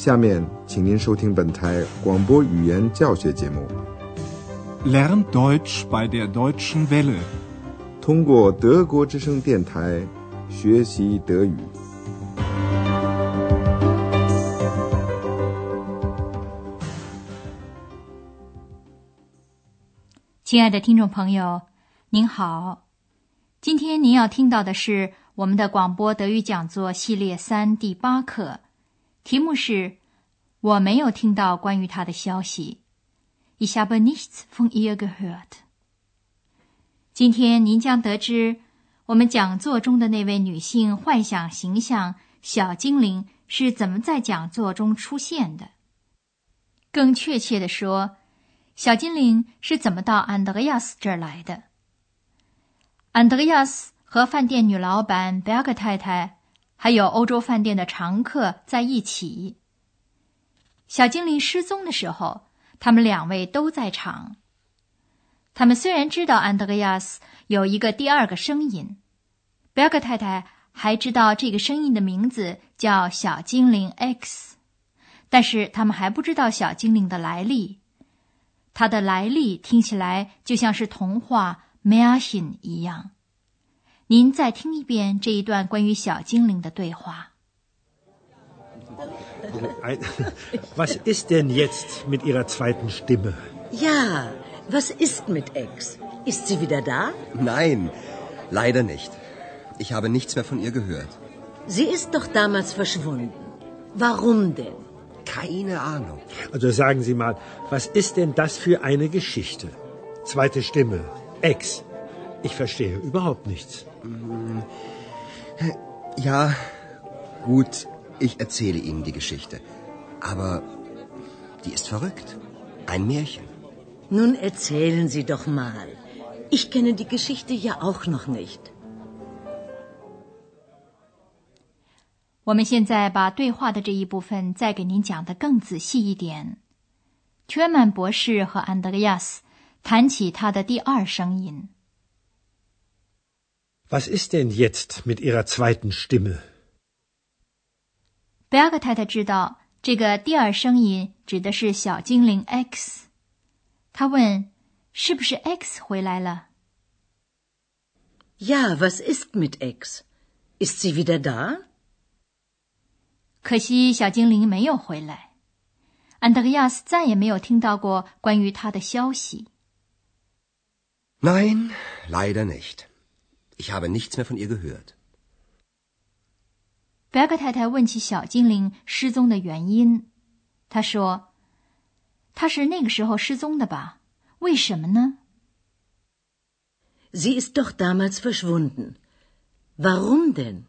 下面，请您收听本台广播语言教学节目。Lern Deutsch bei der Deutschen Welle，通过德国之声电台学习德语。亲爱的听众朋友，您好，今天您要听到的是我们的广播德语讲座系列三第八课。题目是：我没有听到关于他的消息。Ich habe nichts von ihr gehört。今天您将得知，我们讲座中的那位女性幻想形象小精灵是怎么在讲座中出现的。更确切的说，小精灵是怎么到安德烈亚斯这儿来的？安德烈亚斯和饭店女老板贝尔克太太。还有欧洲饭店的常客在一起。小精灵失踪的时候，他们两位都在场。他们虽然知道安德烈亚斯有一个第二个声音，贝尔格太太还知道这个声音的名字叫小精灵 X，但是他们还不知道小精灵的来历。它的来历听起来就像是童话 Märchen 一样。您再听一遍这一段关于小精灵的对话。Was ist denn jetzt mit Ihrer zweiten Stimme? Ja, was ist mit Ex? Ist sie wieder da? Nein, leider nicht. Ich habe nichts mehr von ihr gehört. Sie ist doch damals verschwunden. Warum denn? Keine Ahnung. Also sagen Sie mal, was ist denn das für eine Geschichte? Zweite Stimme, Ex. Ich verstehe überhaupt nichts. Ja, gut, ich erzähle Ihnen die Geschichte. Aber die ist verrückt. Ein Märchen. Nun erzählen Sie doch mal. Ich kenne die Geschichte ja auch noch nicht. 我们现在把对话的这一部分再给您讲的更仔细一点。缺曼博士和安德烈亚斯谈起他的第二声音。 Was ist denn jetzt mit Ihrer zweiten Stimme? 贝尔格太太知道这个第二声音指的是小精灵 X。他问：“是不是 X 回来了？”Ja, was ist mit X? Ist sie wieder da? 可惜小精灵没有回来。安德烈亚斯再也没有听到过关于他的消息。Nein, leider nicht. Ich habe nichts mehr von ihr gehört. 贝克太太问起小精灵失踪的原因，她说：“她是那个时候失踪的吧？为什么呢？”Sie ist doch damals verschwunden. Warum denn？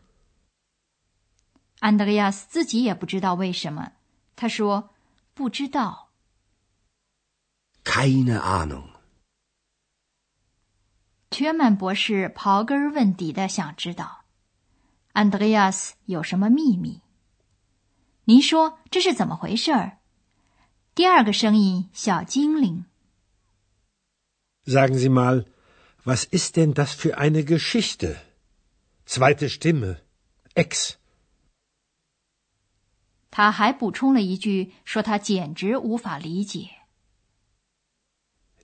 安德烈亚斯自己也不知道为什么。他说：“不知道。”Keine Ahnung。缺曼博士刨根问底的想知道，安德烈亚斯有什么秘密？您说这是怎么回事儿？第二个声音，小精灵。Sagen Sie mal, was ist denn das für eine Geschichte? Zweite Stimme, X。他还补充了一句，说他简直无法理解。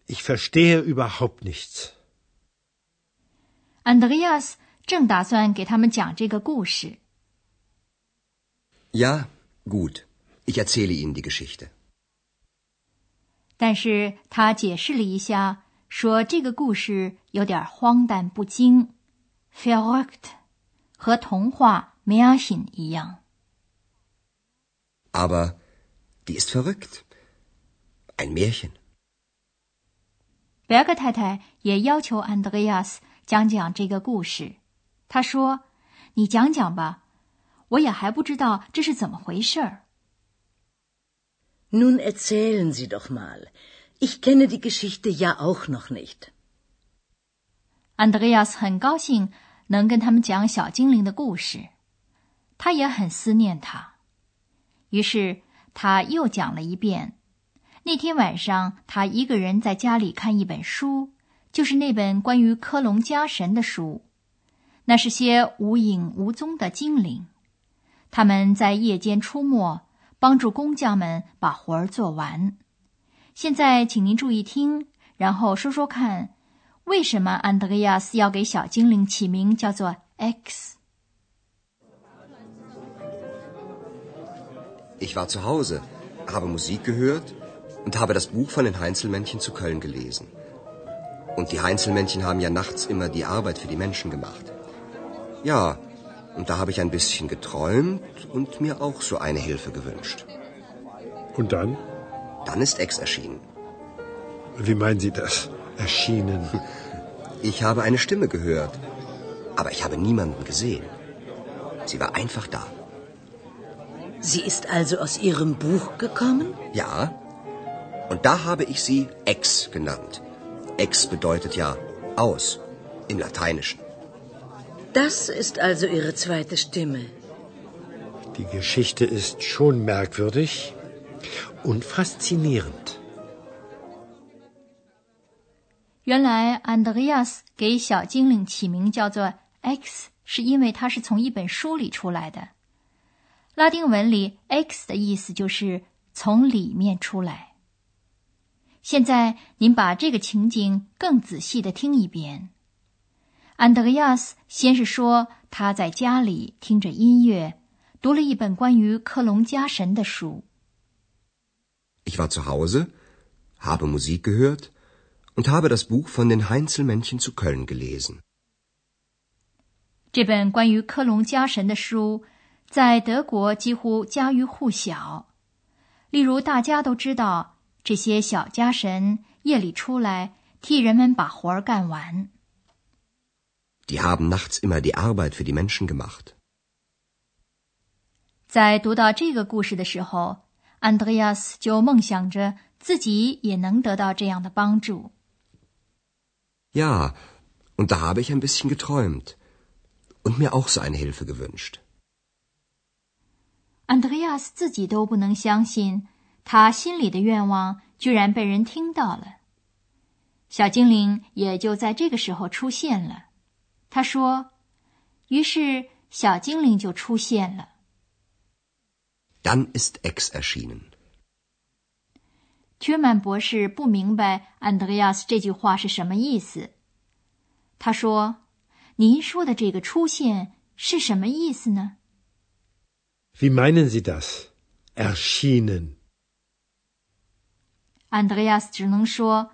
Ich verstehe überhaupt nichts。安德烈亚斯正打算给他们讲这个故事。Ja, gut, ich erzähle Ihnen die Geschichte。但是他解释了一下，说这个故事有点荒诞不经，verrückt，和童话 Märchen 一样。Aber die ist verrückt, ein Märchen。贝尔格太太也要求安德烈亚斯。讲讲这个故事，他说：“你讲讲吧，我也还不知道这是怎么回事儿。” Nun erzählen Sie doch mal. Ich kenne die Geschichte ja auch noch nicht. Andreas 很高兴能跟他们讲小精灵的故事，他也很思念他，于是他又讲了一遍。那天晚上，他一个人在家里看一本书。就是那本关于科隆家神的书，那是些无影无踪的精灵，他们在夜间出没，帮助工匠们把活儿做完。现在，请您注意听，然后说说看，为什么安德烈亚斯要给小精灵起名叫做 X？Ich war zu Hause, habe Musik gehört und habe das Buch von den Heinzelmännchen zu Köln gelesen. Und die Heinzelmännchen haben ja nachts immer die Arbeit für die Menschen gemacht. Ja, und da habe ich ein bisschen geträumt und mir auch so eine Hilfe gewünscht. Und dann? Dann ist Ex erschienen. Wie meinen Sie das? Erschienen? Ich habe eine Stimme gehört, aber ich habe niemanden gesehen. Sie war einfach da. Sie ist also aus Ihrem Buch gekommen? Ja. Und da habe ich sie Ex genannt. Ex bedeutet ja aus im Lateinischen. Das ist also Ihre zweite Stimme. Die Geschichte ist schon merkwürdig und faszinierend. 原来安德烈亚斯给小精灵起名叫做 X，是因为它是从一本书里出来的。拉丁文里 X 的意思就是从里面出来。 现在您把这个情景更仔细的听一遍。安德烈亚斯先是说他在家里听着音乐，读了一本关于克隆家神的书。Ich war zu Hause, habe Musik gehört und habe das Buch von den Heinzelmännchen zu Köln gelesen. 这本关于克隆家神的书在德国几乎家喻户晓。例如，大家都知道这些小家神夜里出来替人们把活儿干完。Die haben nachts immer die Arbeit für die Menschen gemacht. 在读到这个故事的时候，安德烈亚斯就梦想着自己也能得到这样的帮助。Ja, und da habe ich ein bisschen geträumt und mir auch so eine Hilfe gewünscht. 安德烈亚斯自己都不能相信，他心里的愿望居然被人听到了。小精灵也就在这个时候出现了。他说：“于是小精灵就出现了。” Dann ist X erschienen. 缺曼博士不明白安德烈亚斯这句话是什么意思。他说：“您说的这个出现是什么意思呢 Wie meinen Sie das? Erschienen. 安德烈亚斯只能说，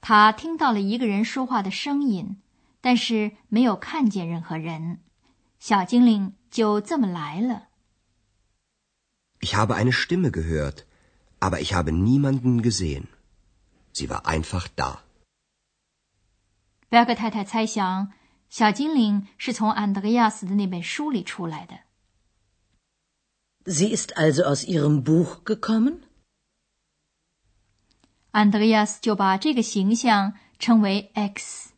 他听到了一个人说话的声音。但是没有看见任何人，小精灵就这么来了。Ich habe eine Stimme gehört, aber ich habe niemanden gesehen. Sie war einfach da. 贝克太太猜想，小精灵是从安德烈亚斯的那本书里出来的。Sie ist also aus ihrem Buch gekommen? 安德烈亚斯就把这个形象称为 X。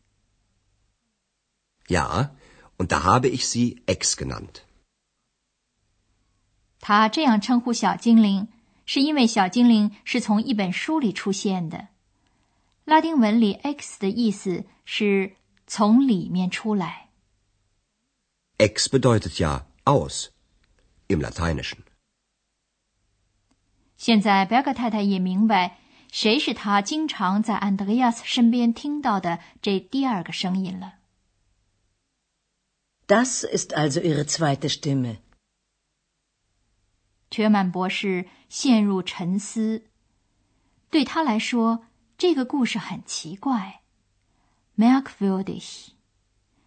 Ja, und da habe ich sie Ex genannt. 他这样称呼小精灵，是因为小精灵是从一本书里出现的。拉丁文里 “x” 的意思是从里面出来。Ex bedeutet ja aus im Lateinischen. 现在贝格太太也明白，谁是他经常在安德烈亚斯身边听到的这第二个声音了。Das ist also Ihre zweite Stimme. 缺曼博士陷入沉思。对他来说，这个故事很奇怪，merkwürdig，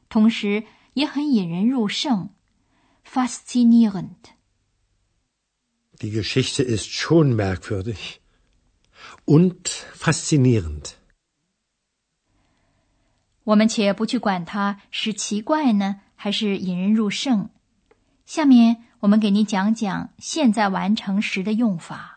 同时也很引人入胜，faszinierend。Die Geschichte ist schon merkwürdig und faszinierend. 我们且不去管它是奇怪呢。还是引人入胜。下面我们给您讲讲现在完成时的用法。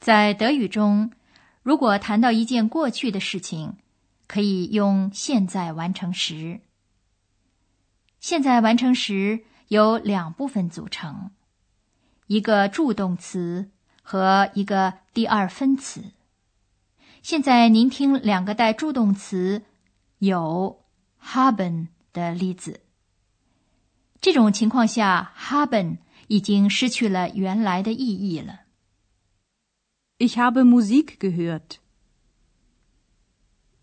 在德语中，如果谈到一件过去的事情，可以用现在完成时。现在完成时。由两部分组成，一个助动词和一个第二分词。现在您听两个带助动词有 haben 的例子。这种情况下，haben 已经失去了原来的意义了。Ich habe Musik gehört.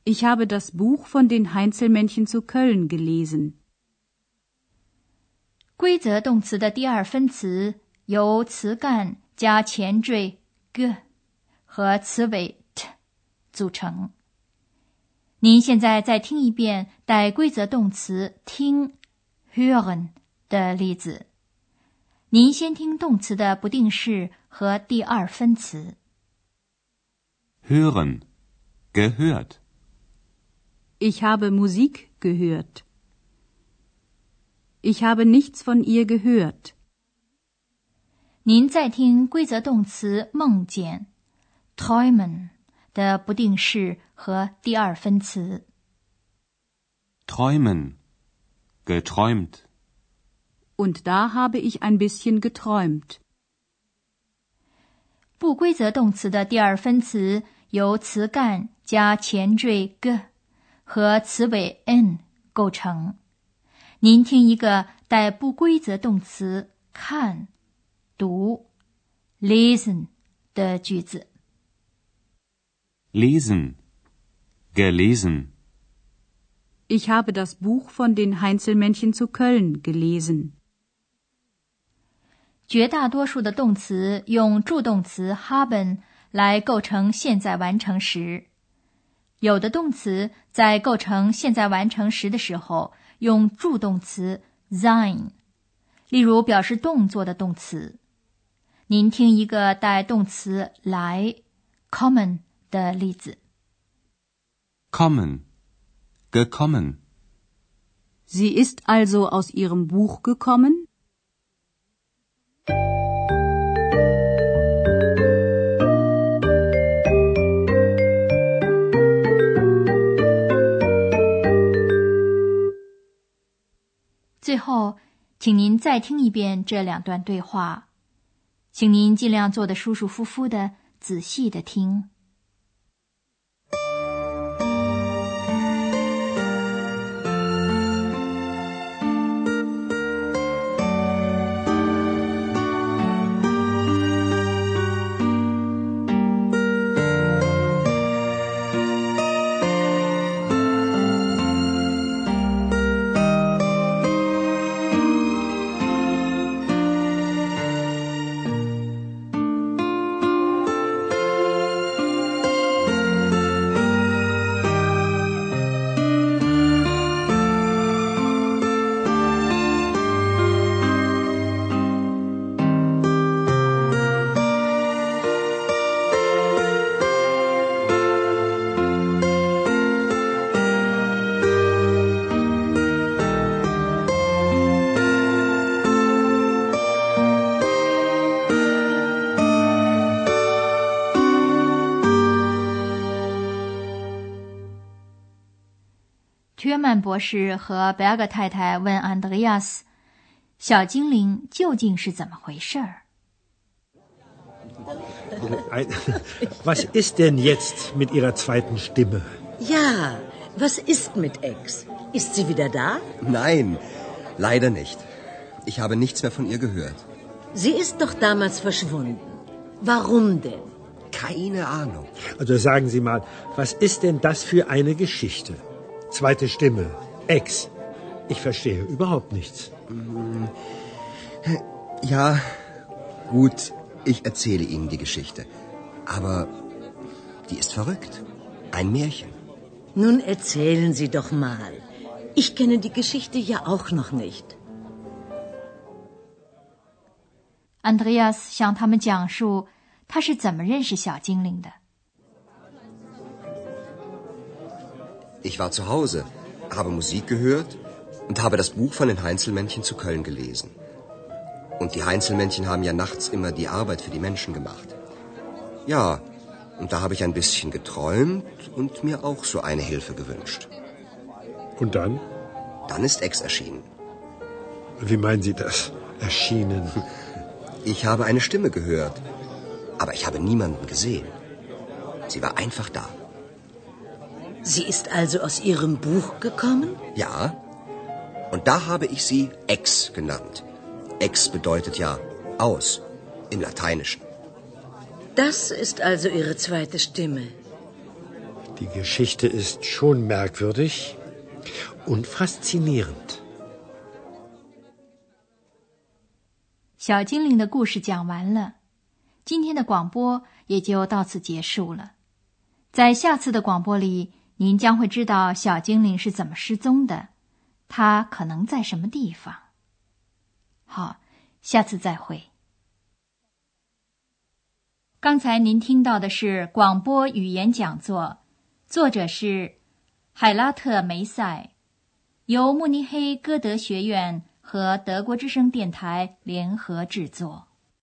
Ich habe das Buch von den Heinzelmännchen zu Köln gelesen. 规则动词的第二分词由词干加前缀 g 和词尾 t 组成。您现在再听一遍带规则动词听 hören 的例子。您先听动词的不定式和第二分词。hören, gehört. Ich habe Musik gehört. Ich habe nichts von ihr gehört. 您再听规则动词梦见 träumen 的不定式和第二分词。 Träumen, geträumt. Und da habe ich ein bisschen geträumt. 不规则动词的第二分词 由词干加前缀 g 和词尾 n 构成。您听一个带不规则动词看、读 listen 的句子。Lesen, gelesen. Ich habe das Buch von den Heinzelmännchen zu Köln gelesen. 绝大多数的动词用助动词 haben 来构成现在完成时，有的动词在构成现在完成时的时候用助动词 sein，例如表示动作的动词。您听一个带动词来 kommen 的例子。Kommen, gekommen. Sie ist also aus ihrem Buch gekommen? 最后，请您再听一遍这两段对话，请您尽量坐得舒舒服服的，仔细的听。约曼博士和贝尔格太太问安德烈亚斯：“小精灵究竟是怎么回事儿 Ein- Was ist denn jetzt mit Ihrer zweiten Stimme? Ja, was ist mit Ex? Ist sie wieder da? Nein, leider nicht. Ich habe nichts mehr von ihr gehört. Sie ist doch damals verschwunden. Warum denn? Keine Ahnung. Also sagen Sie mal, was ist denn das für eine Geschichte? Zweite Stimme, Ex. Ich verstehe überhaupt nichts. Ja, gut, ich erzähle Ihnen die Geschichte. Aber die ist verrückt. Ein Märchen. Nun erzählen Sie doch mal. Ich kenne die Geschichte ja auch noch nicht.？” 安德烈亚斯向他们讲述他是怎么认识小精灵的。 Ich war zu Hause, habe Musik gehört und habe das Buch von den Heinzelmännchen zu Köln gelesen. Und die Heinzelmännchen haben ja nachts immer die Arbeit für die Menschen gemacht. Ja, und da habe ich ein bisschen geträumt und mir auch so eine Hilfe gewünscht. Und dann? Dann ist Ex erschienen. Wie meinen Sie das? Erschienen. Ich habe eine Stimme gehört. Aber ich habe niemanden gesehen. Sie war einfach da. Sie ist also aus Ihrem Buch gekommen? Ja. Und da habe ich sie ex genannt. Ex bedeutet ja aus im Lateinischen. Das ist also Ihre zweite Stimme. Die Geschichte ist schon merkwürdig und faszinierend. 小精灵的故事讲完了，今天的广播也就到此结束了。在下次的广播里， 您将会知道小精灵是怎么失踪的，他可能在什么地方。好，下次再会。刚才您听到的是广播语言讲座，作者是海拉特梅塞，由慕尼黑歌德学院和德国之声电台联合制作。